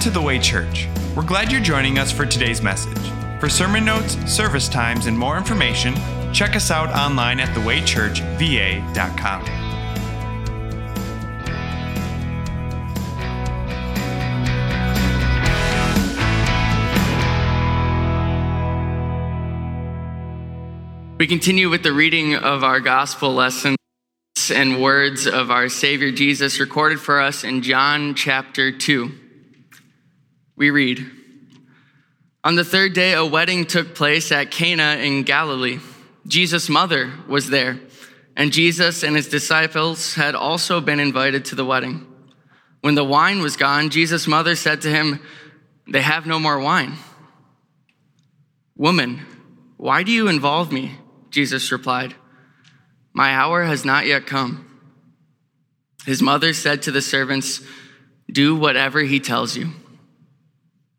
to The Way Church. We're glad you're joining us for today's message. For sermon notes, service times, and more information, check us out online at thewaychurchva.com. We continue with the reading of our gospel lessons and words of our Savior Jesus recorded for us in John chapter 2. We read On the third day, a wedding took place at Cana in Galilee. Jesus' mother was there, and Jesus and his disciples had also been invited to the wedding. When the wine was gone, Jesus' mother said to him, They have no more wine. Woman, why do you involve me? Jesus replied, My hour has not yet come. His mother said to the servants, Do whatever he tells you.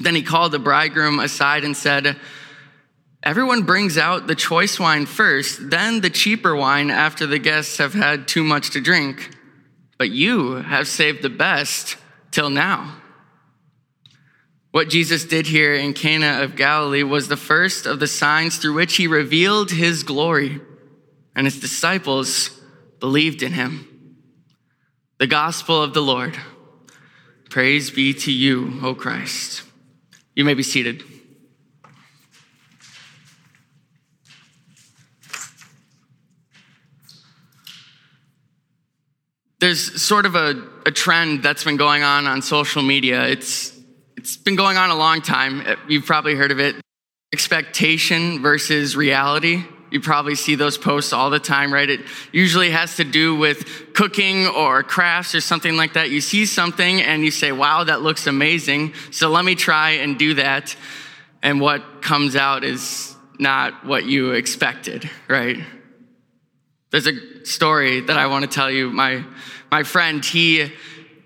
Then he called the bridegroom aside and said, Everyone brings out the choice wine first, then the cheaper wine after the guests have had too much to drink. But you have saved the best till now. What Jesus did here in Cana of Galilee was the first of the signs through which he revealed his glory, and his disciples believed in him. The gospel of the Lord. Praise be to you, O Christ. You may be seated. There's sort of a, a trend that's been going on on social media. It's it's been going on a long time. You've probably heard of it. Expectation versus reality. You probably see those posts all the time, right? It usually has to do with cooking or crafts or something like that. You see something and you say, wow, that looks amazing. So let me try and do that. And what comes out is not what you expected, right? There's a story that I want to tell you. My, my friend, he,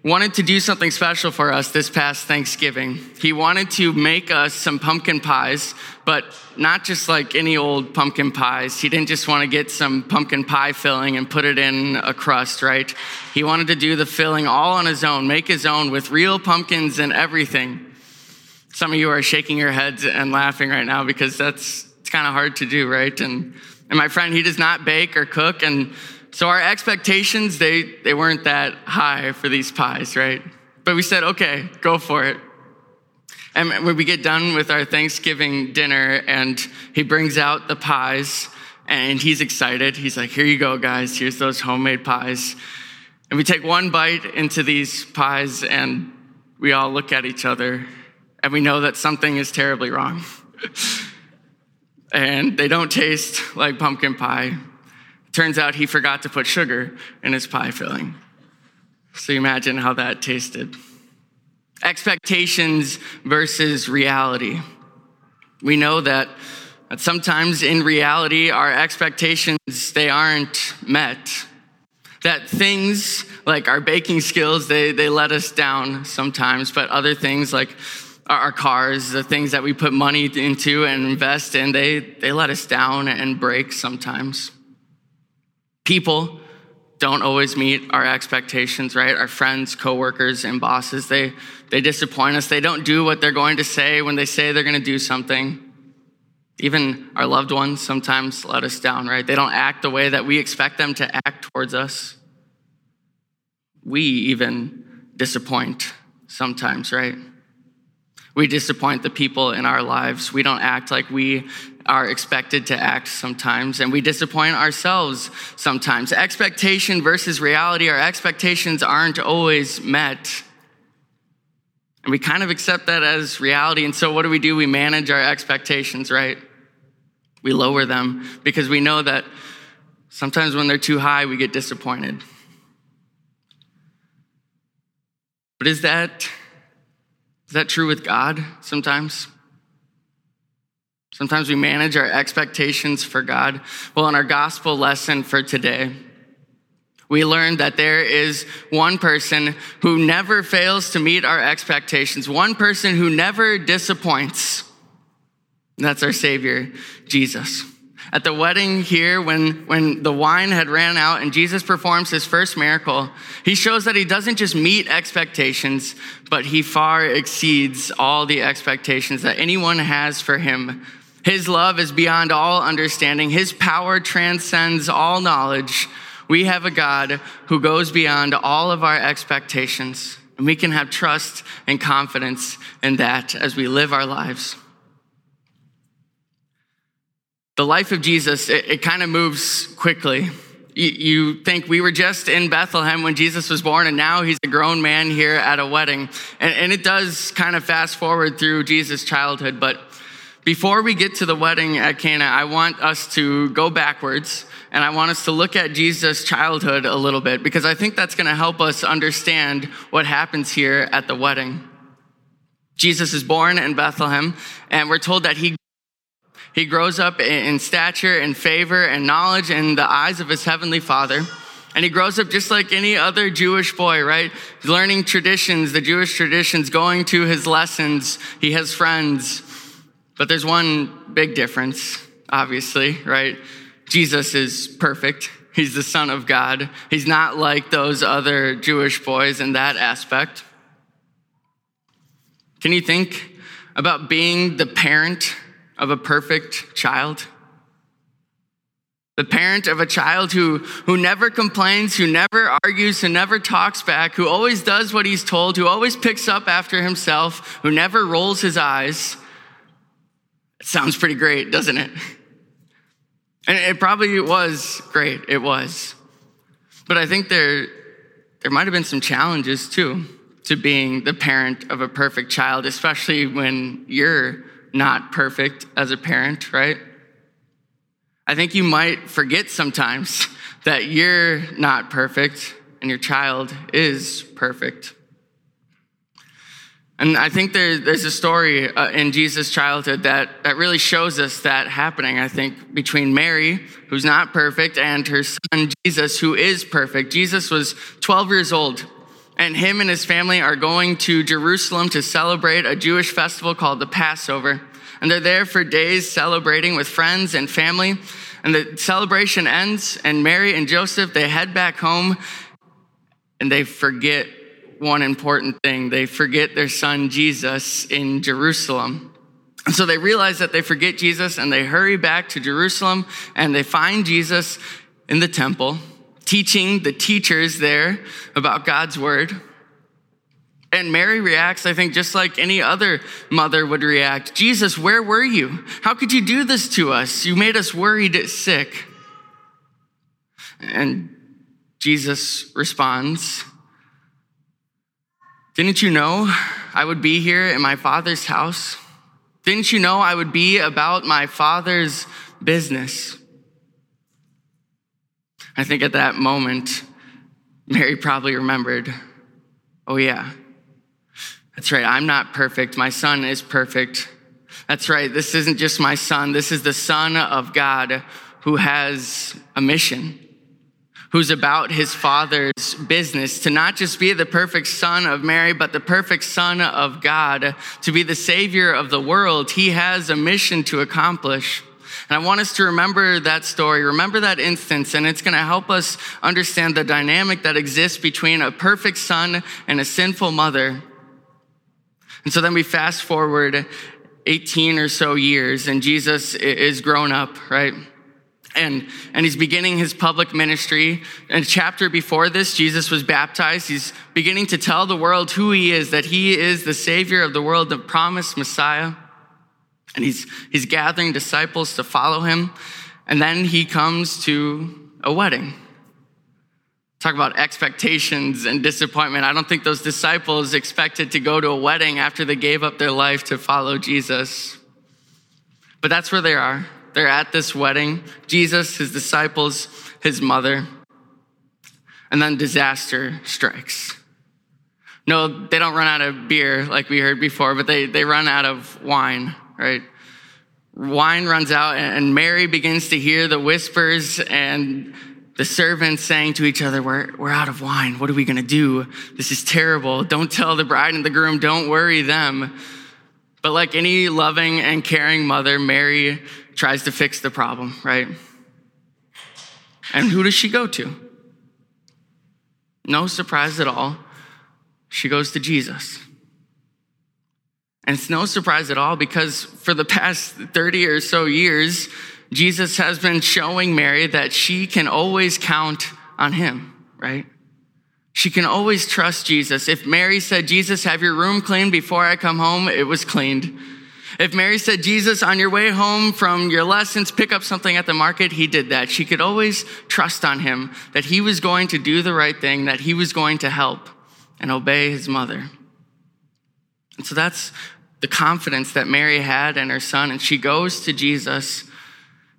wanted to do something special for us this past Thanksgiving. He wanted to make us some pumpkin pies, but not just like any old pumpkin pies. He didn't just want to get some pumpkin pie filling and put it in a crust, right? He wanted to do the filling all on his own, make his own with real pumpkins and everything. Some of you are shaking your heads and laughing right now because that's it's kind of hard to do, right? And and my friend, he does not bake or cook and so our expectations, they, they weren't that high for these pies, right? But we said, okay, go for it. And when we get done with our Thanksgiving dinner and he brings out the pies and he's excited, he's like, here you go, guys, here's those homemade pies. And we take one bite into these pies and we all look at each other and we know that something is terribly wrong. and they don't taste like pumpkin pie. Turns out he forgot to put sugar in his pie filling. So you imagine how that tasted. Expectations versus reality. We know that, that sometimes in reality, our expectations, they aren't met. That things like our baking skills, they, they let us down sometimes, but other things like our cars, the things that we put money into and invest in, they, they let us down and break sometimes. People don't always meet our expectations, right? Our friends, coworkers, and bosses, they, they disappoint us. They don't do what they're going to say when they say they're going to do something. Even our loved ones sometimes let us down, right? They don't act the way that we expect them to act towards us. We even disappoint sometimes, right? We disappoint the people in our lives. We don't act like we are expected to act sometimes, and we disappoint ourselves sometimes. Expectation versus reality, our expectations aren't always met. And we kind of accept that as reality. And so, what do we do? We manage our expectations, right? We lower them because we know that sometimes when they're too high, we get disappointed. But is that Is that true with God sometimes? Sometimes we manage our expectations for God. Well, in our gospel lesson for today, we learned that there is one person who never fails to meet our expectations, one person who never disappoints. That's our Savior, Jesus. At the wedding here, when, when the wine had ran out and Jesus performs his first miracle, he shows that he doesn't just meet expectations, but he far exceeds all the expectations that anyone has for him. His love is beyond all understanding. His power transcends all knowledge. We have a God who goes beyond all of our expectations, and we can have trust and confidence in that as we live our lives. The life of Jesus, it, it kind of moves quickly. You, think we were just in Bethlehem when Jesus was born, and now he's a grown man here at a wedding. And, and it does kind of fast forward through Jesus' childhood. But before we get to the wedding at Cana, I want us to go backwards and I want us to look at Jesus' childhood a little bit because I think that's going to help us understand what happens here at the wedding. Jesus is born in Bethlehem, and we're told that he he grows up in stature and favor and knowledge in the eyes of his heavenly father. And he grows up just like any other Jewish boy, right? Learning traditions, the Jewish traditions, going to his lessons. He has friends. But there's one big difference, obviously, right? Jesus is perfect. He's the Son of God. He's not like those other Jewish boys in that aspect. Can you think about being the parent of a perfect child? The parent of a child who, who never complains, who never argues, who never talks back, who always does what he's told, who always picks up after himself, who never rolls his eyes. Sounds pretty great, doesn't it? And it probably was great. It was. But I think there, there might have been some challenges too to being the parent of a perfect child, especially when you're not perfect as a parent, right? I think you might forget sometimes that you're not perfect and your child is perfect. And I think there, there's a story uh, in Jesus' childhood that, that really shows us that happening, I think, between Mary, who's not perfect, and her son Jesus, who is perfect. Jesus was 12 years old, and him and his family are going to Jerusalem to celebrate a Jewish festival called the Passover. And they're there for days celebrating with friends and family. And the celebration ends, and Mary and Joseph, they head back home and they forget one important thing. They forget their son Jesus in Jerusalem. And so they realize that they forget Jesus and they hurry back to Jerusalem and they find Jesus in the temple, teaching the teachers there about God's word. And Mary reacts, I think, just like any other mother would react Jesus, where were you? How could you do this to us? You made us worried sick. And Jesus responds, didn't you know I would be here in my father's house? Didn't you know I would be about my father's business? I think at that moment, Mary probably remembered, oh, yeah, that's right, I'm not perfect. My son is perfect. That's right, this isn't just my son, this is the Son of God who has a mission who's about his father's business to not just be the perfect son of Mary, but the perfect son of God, to be the savior of the world. He has a mission to accomplish. And I want us to remember that story, remember that instance, and it's going to help us understand the dynamic that exists between a perfect son and a sinful mother. And so then we fast forward 18 or so years, and Jesus is grown up, right? And, and he's beginning his public ministry. In a chapter before this, Jesus was baptized. He's beginning to tell the world who he is, that he is the savior of the world, the promised Messiah. And he's, he's gathering disciples to follow him. And then he comes to a wedding. Talk about expectations and disappointment. I don't think those disciples expected to go to a wedding after they gave up their life to follow Jesus. But that's where they are. They're at this wedding Jesus, his disciples, his mother. And then disaster strikes. No, they don't run out of beer like we heard before, but they, they run out of wine, right? Wine runs out, and Mary begins to hear the whispers and the servants saying to each other, We're, we're out of wine. What are we going to do? This is terrible. Don't tell the bride and the groom, don't worry them. But like any loving and caring mother, Mary tries to fix the problem, right? And who does she go to? No surprise at all. She goes to Jesus. And it's no surprise at all because for the past 30 or so years, Jesus has been showing Mary that she can always count on him, right? She can always trust Jesus. If Mary said, Jesus, have your room cleaned before I come home, it was cleaned. If Mary said, Jesus, on your way home from your lessons, pick up something at the market, he did that. She could always trust on him that he was going to do the right thing, that he was going to help and obey his mother. And so that's the confidence that Mary had in her son. And she goes to Jesus,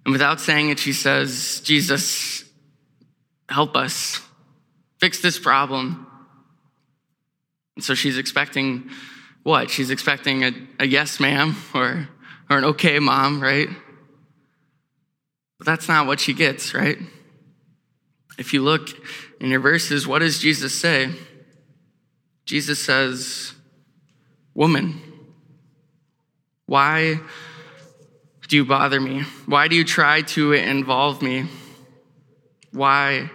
and without saying it, she says, Jesus, help us, fix this problem. And so she's expecting what? She's expecting a, a yes, ma'am, or, or an okay, mom, right? But that's not what she gets, right? If you look in your verses, what does Jesus say? Jesus says, Woman, why do you bother me? Why do you try to involve me? Why?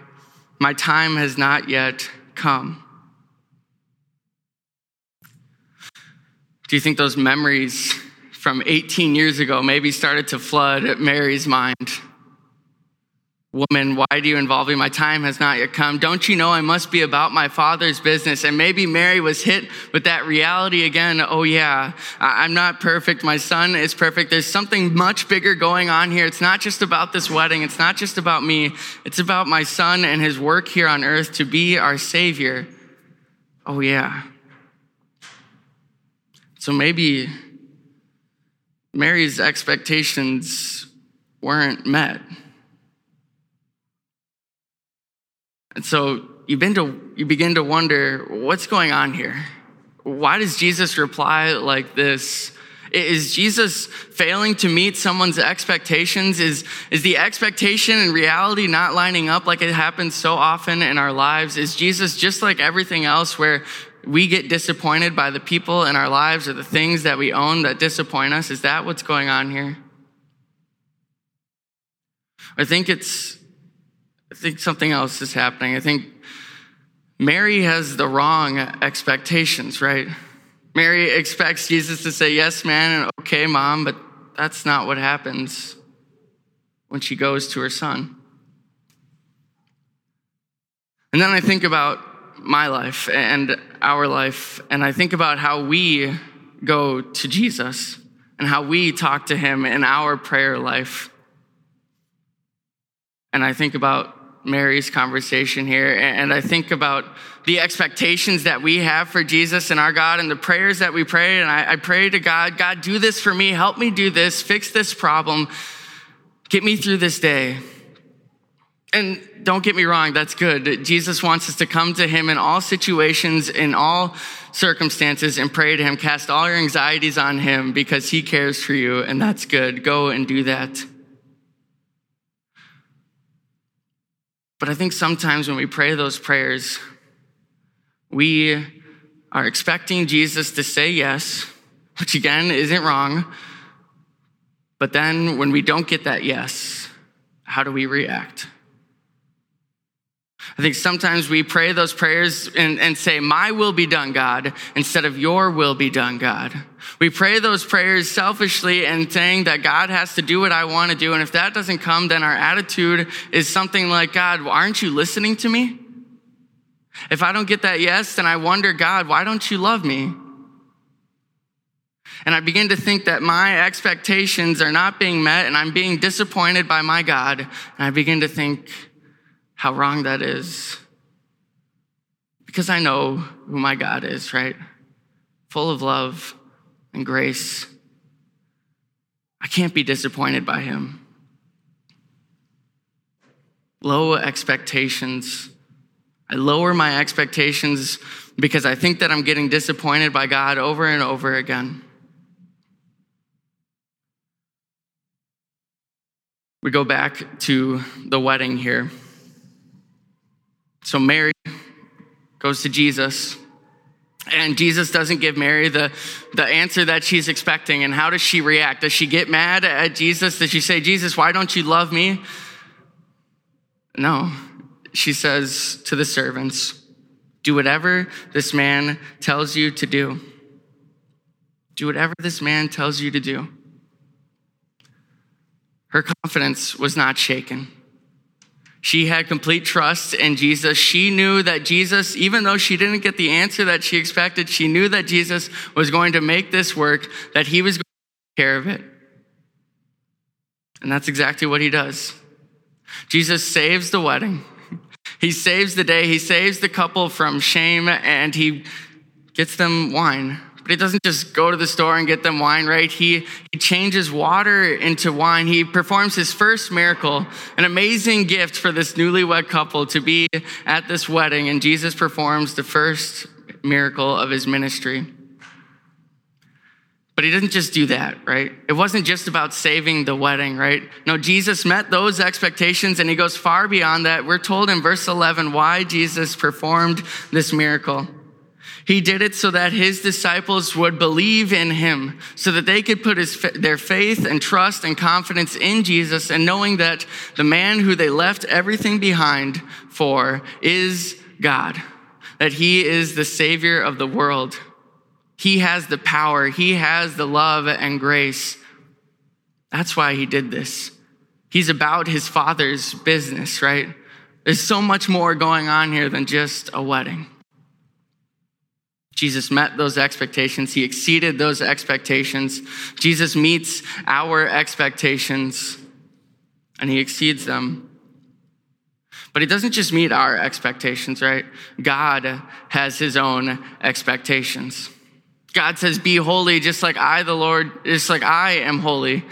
My time has not yet come. Do you think those memories from 18 years ago maybe started to flood at Mary's mind? Woman, why do you involve me? My time has not yet come. Don't you know I must be about my father's business? And maybe Mary was hit with that reality again. Oh, yeah, I'm not perfect. My son is perfect. There's something much bigger going on here. It's not just about this wedding. It's not just about me. It's about my son and his work here on earth to be our savior. Oh, yeah. So maybe Mary's expectations weren't met. And so you begin to, you begin to wonder what's going on here? Why does Jesus reply like this? Is Jesus failing to meet someone's expectations? Is, is the expectation and reality not lining up like it happens so often in our lives? Is Jesus just like everything else where we get disappointed by the people in our lives or the things that we own that disappoint us? Is that what's going on here? I think it's I think something else is happening. I think Mary has the wrong expectations, right? Mary expects Jesus to say, Yes, man, and okay, mom, but that's not what happens when she goes to her son. And then I think about my life and our life, and I think about how we go to Jesus and how we talk to him in our prayer life. And I think about Mary's conversation here, and I think about the expectations that we have for Jesus and our God and the prayers that we pray. And I, I, pray to God, God, do this for me. Help me do this. Fix this problem. Get me through this day. And don't get me wrong, that's good. Jesus wants us to come to him in all situations, in all circumstances, and pray to him. Cast all your anxieties on him because he cares for you, and that's good. Go and do that. But I think sometimes when we pray those prayers, we are expecting Jesus to say yes, which again isn't wrong. But then when we don't get that yes, how do we react? I think sometimes we pray those prayers and, and, say, My will be done, God, instead of Your will be done, God. We pray those prayers selfishly and saying that God has to do what I want to do. And if that doesn't come, then our attitude is something like, God, aren't you listening to me? If I don't get that yes, then I wonder, God, why don't you love me? And I begin to think that my expectations are not being met and I'm being disappointed by my God. And I begin to think, how wrong that is. Because I know who my God is, right? Full of love and grace. I can't be disappointed by him. Low expectations, I lower my expectations because I think that I'm getting disappointed by God over and over again. We go back to the wedding here. So Mary goes to Jesus, and Jesus doesn't give Mary the, the answer that she's expecting. And how does she react? Does she get mad at Jesus? Does she say, Jesus, why don't you love me? No. She says to the servants, Do whatever this man tells you to do. Do whatever this man tells you to do. Her confidence was not shaken. She had complete trust in Jesus. She knew that Jesus, even though she didn't get the answer that she expected, she knew that Jesus was going to make this work, that he was going to take care of it. And that's exactly what he does. Jesus saves the wedding. He saves the day. He saves the couple from shame and he gets them wine. But he doesn't just go to the store and get them wine, right? He, he changes water into wine. He performs his first miracle, an amazing gift for this newlywed couple to be at this wedding. And Jesus performs the first miracle of his ministry. But he didn't just do that, right? It wasn't just about saving the wedding, right? No, Jesus met those expectations and he goes far beyond that. We're told in verse 11 why Jesus performed this miracle. He did it so that his disciples would believe in him, so that they could put his, their faith and trust and confidence in Jesus, and knowing that the man who they left everything behind for is God, that he is the Savior of the world. He has the power, he has the love and grace. That's why he did this. He's about his Father's business, right? There's so much more going on here than just a wedding. Jesus met those expectations. He exceeded those expectations. Jesus meets our expectations and he exceeds them. But he doesn't just meet our expectations, right? God has his own expectations. God says, Be holy, just like I, the Lord, just like I am holy.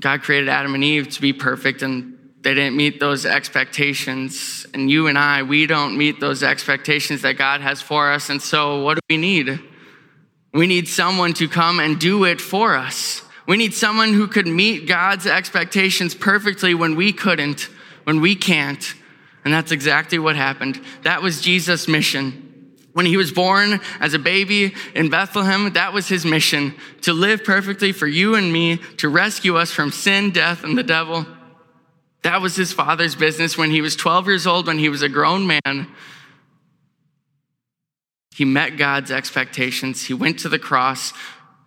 God created Adam and Eve to be perfect, and they didn't meet those expectations. And you and I, we don't meet those expectations that God has for us. And so, what do we need? We need someone to come and do it for us. We need someone who could meet God's expectations perfectly when we couldn't, when we can't. And that's exactly what happened. That was Jesus' mission. When he was born as a baby in Bethlehem, that was his mission to live perfectly for you and me, to rescue us from sin, death, and the devil. That was his father's business when he was 12 years old, when he was a grown man. He met God's expectations. He went to the cross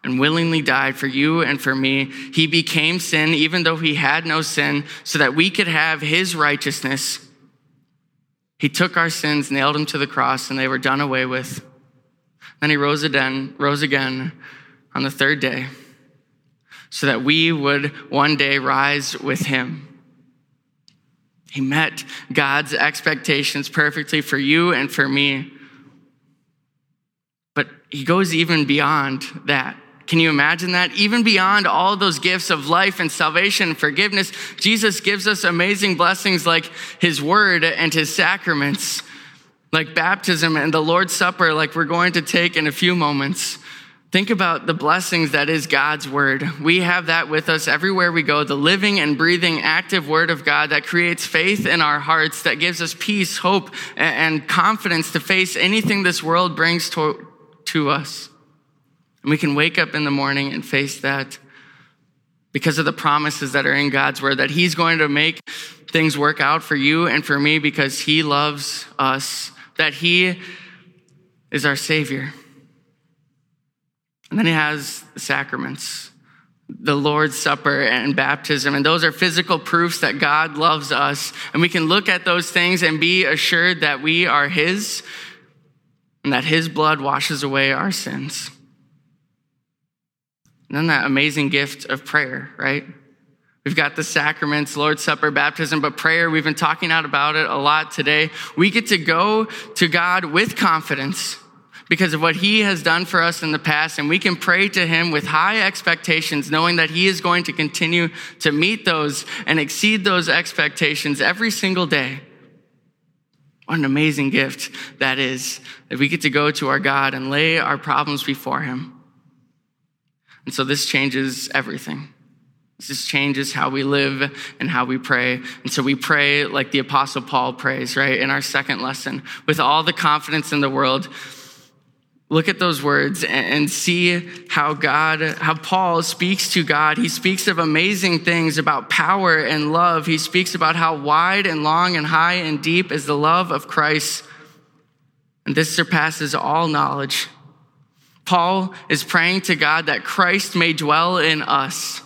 and willingly died for you and for me. He became sin, even though he had no sin, so that we could have his righteousness. He took our sins, nailed them to the cross, and they were done away with. Then he rose again, rose again on the third day, so that we would one day rise with him. He met God's expectations perfectly for you and for me. But he goes even beyond that. Can you imagine that? Even beyond all those gifts of life and salvation and forgiveness, Jesus gives us amazing blessings like his word and his sacraments, like baptism and the Lord's Supper, like we're going to take in a few moments. Think about the blessings that is God's word. We have that with us everywhere we go the living and breathing, active word of God that creates faith in our hearts, that gives us peace, hope, and confidence to face anything this world brings to, to us. And we can wake up in the morning and face that because of the promises that are in God's word, that He's going to make things work out for you and for me because He loves us, that He is our Savior. And then he has the sacraments, the Lord's Supper and baptism. And those are physical proofs that God loves us. And we can look at those things and be assured that we are his and that his blood washes away our sins. And then that amazing gift of prayer, right? We've got the sacraments, Lord's Supper, baptism, but prayer, we've been talking out about it a lot today. We get to go to God with confidence because of what he has done for us in the past. And we can pray to him with high expectations, knowing that he is going to continue to meet those and exceed those expectations every single day. What an amazing gift that is, that we get to go to our God and lay our problems before Him. And so this changes everything. This changes how we live and how we pray. And so we pray like the Apostle Paul prays, right? In our second lesson, with all the confidence in the world. Look at those words and see how God, how Paul speaks to God. He speaks of amazing things about power and love. He speaks about how wide and long and high and deep is the love of Christ. And this surpasses all knowledge. Paul is praying to God that Christ may dwell in us,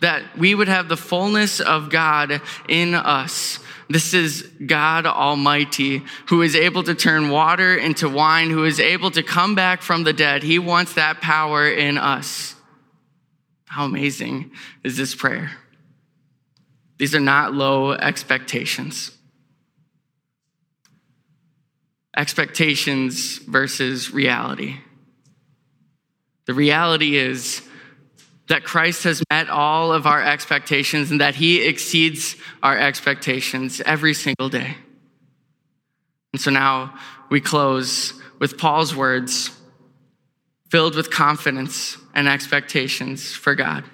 that we would have the fullness of God in us. This is God Almighty who is able to turn water into wine, who is able to come back from the dead. He wants that power in us. How amazing is this prayer? These are not low expectations. Expectations versus reality. The reality is that Christ has met all of our expectations and that he exceeds our expectations every single day. And so now we close with Paul's words filled with confidence and expectations for God.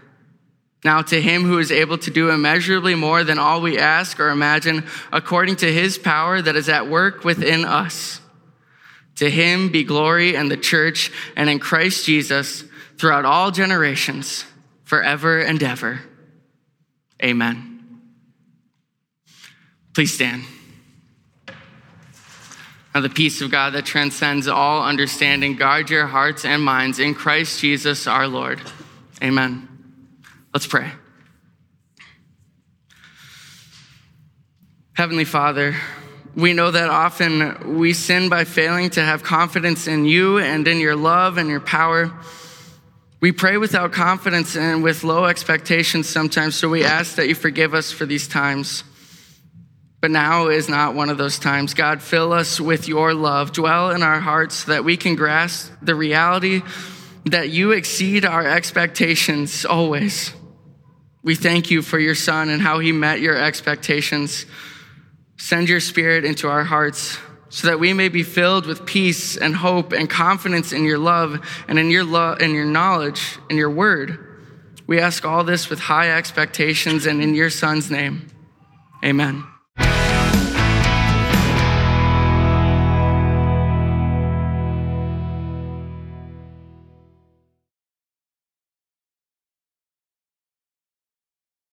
Now, to him who is able to do immeasurably more than all we ask or imagine, according to his power that is at work within us. To him be glory in the church and in Christ Jesus throughout all generations, forever and ever. Amen. Please stand. Now, the peace of God that transcends all understanding, guard your hearts and minds in Christ Jesus our Lord. Amen. Let's pray. Heavenly Father, we know that often we sin by failing to have confidence in you and in your love and your power. We pray without confidence and with low expectations sometimes, so we ask that you forgive us for these times. But now is not one of those times. God, fill us with your love. Dwell in our hearts so that we can grasp the reality that you exceed our expectations always. We thank you for your son and how he met your expectations. Send your spirit into our hearts so that we may be filled with peace and hope and confidence in your love and in your love and your knowledge and your word. We ask all this with high expectations and in your son's name. Amen.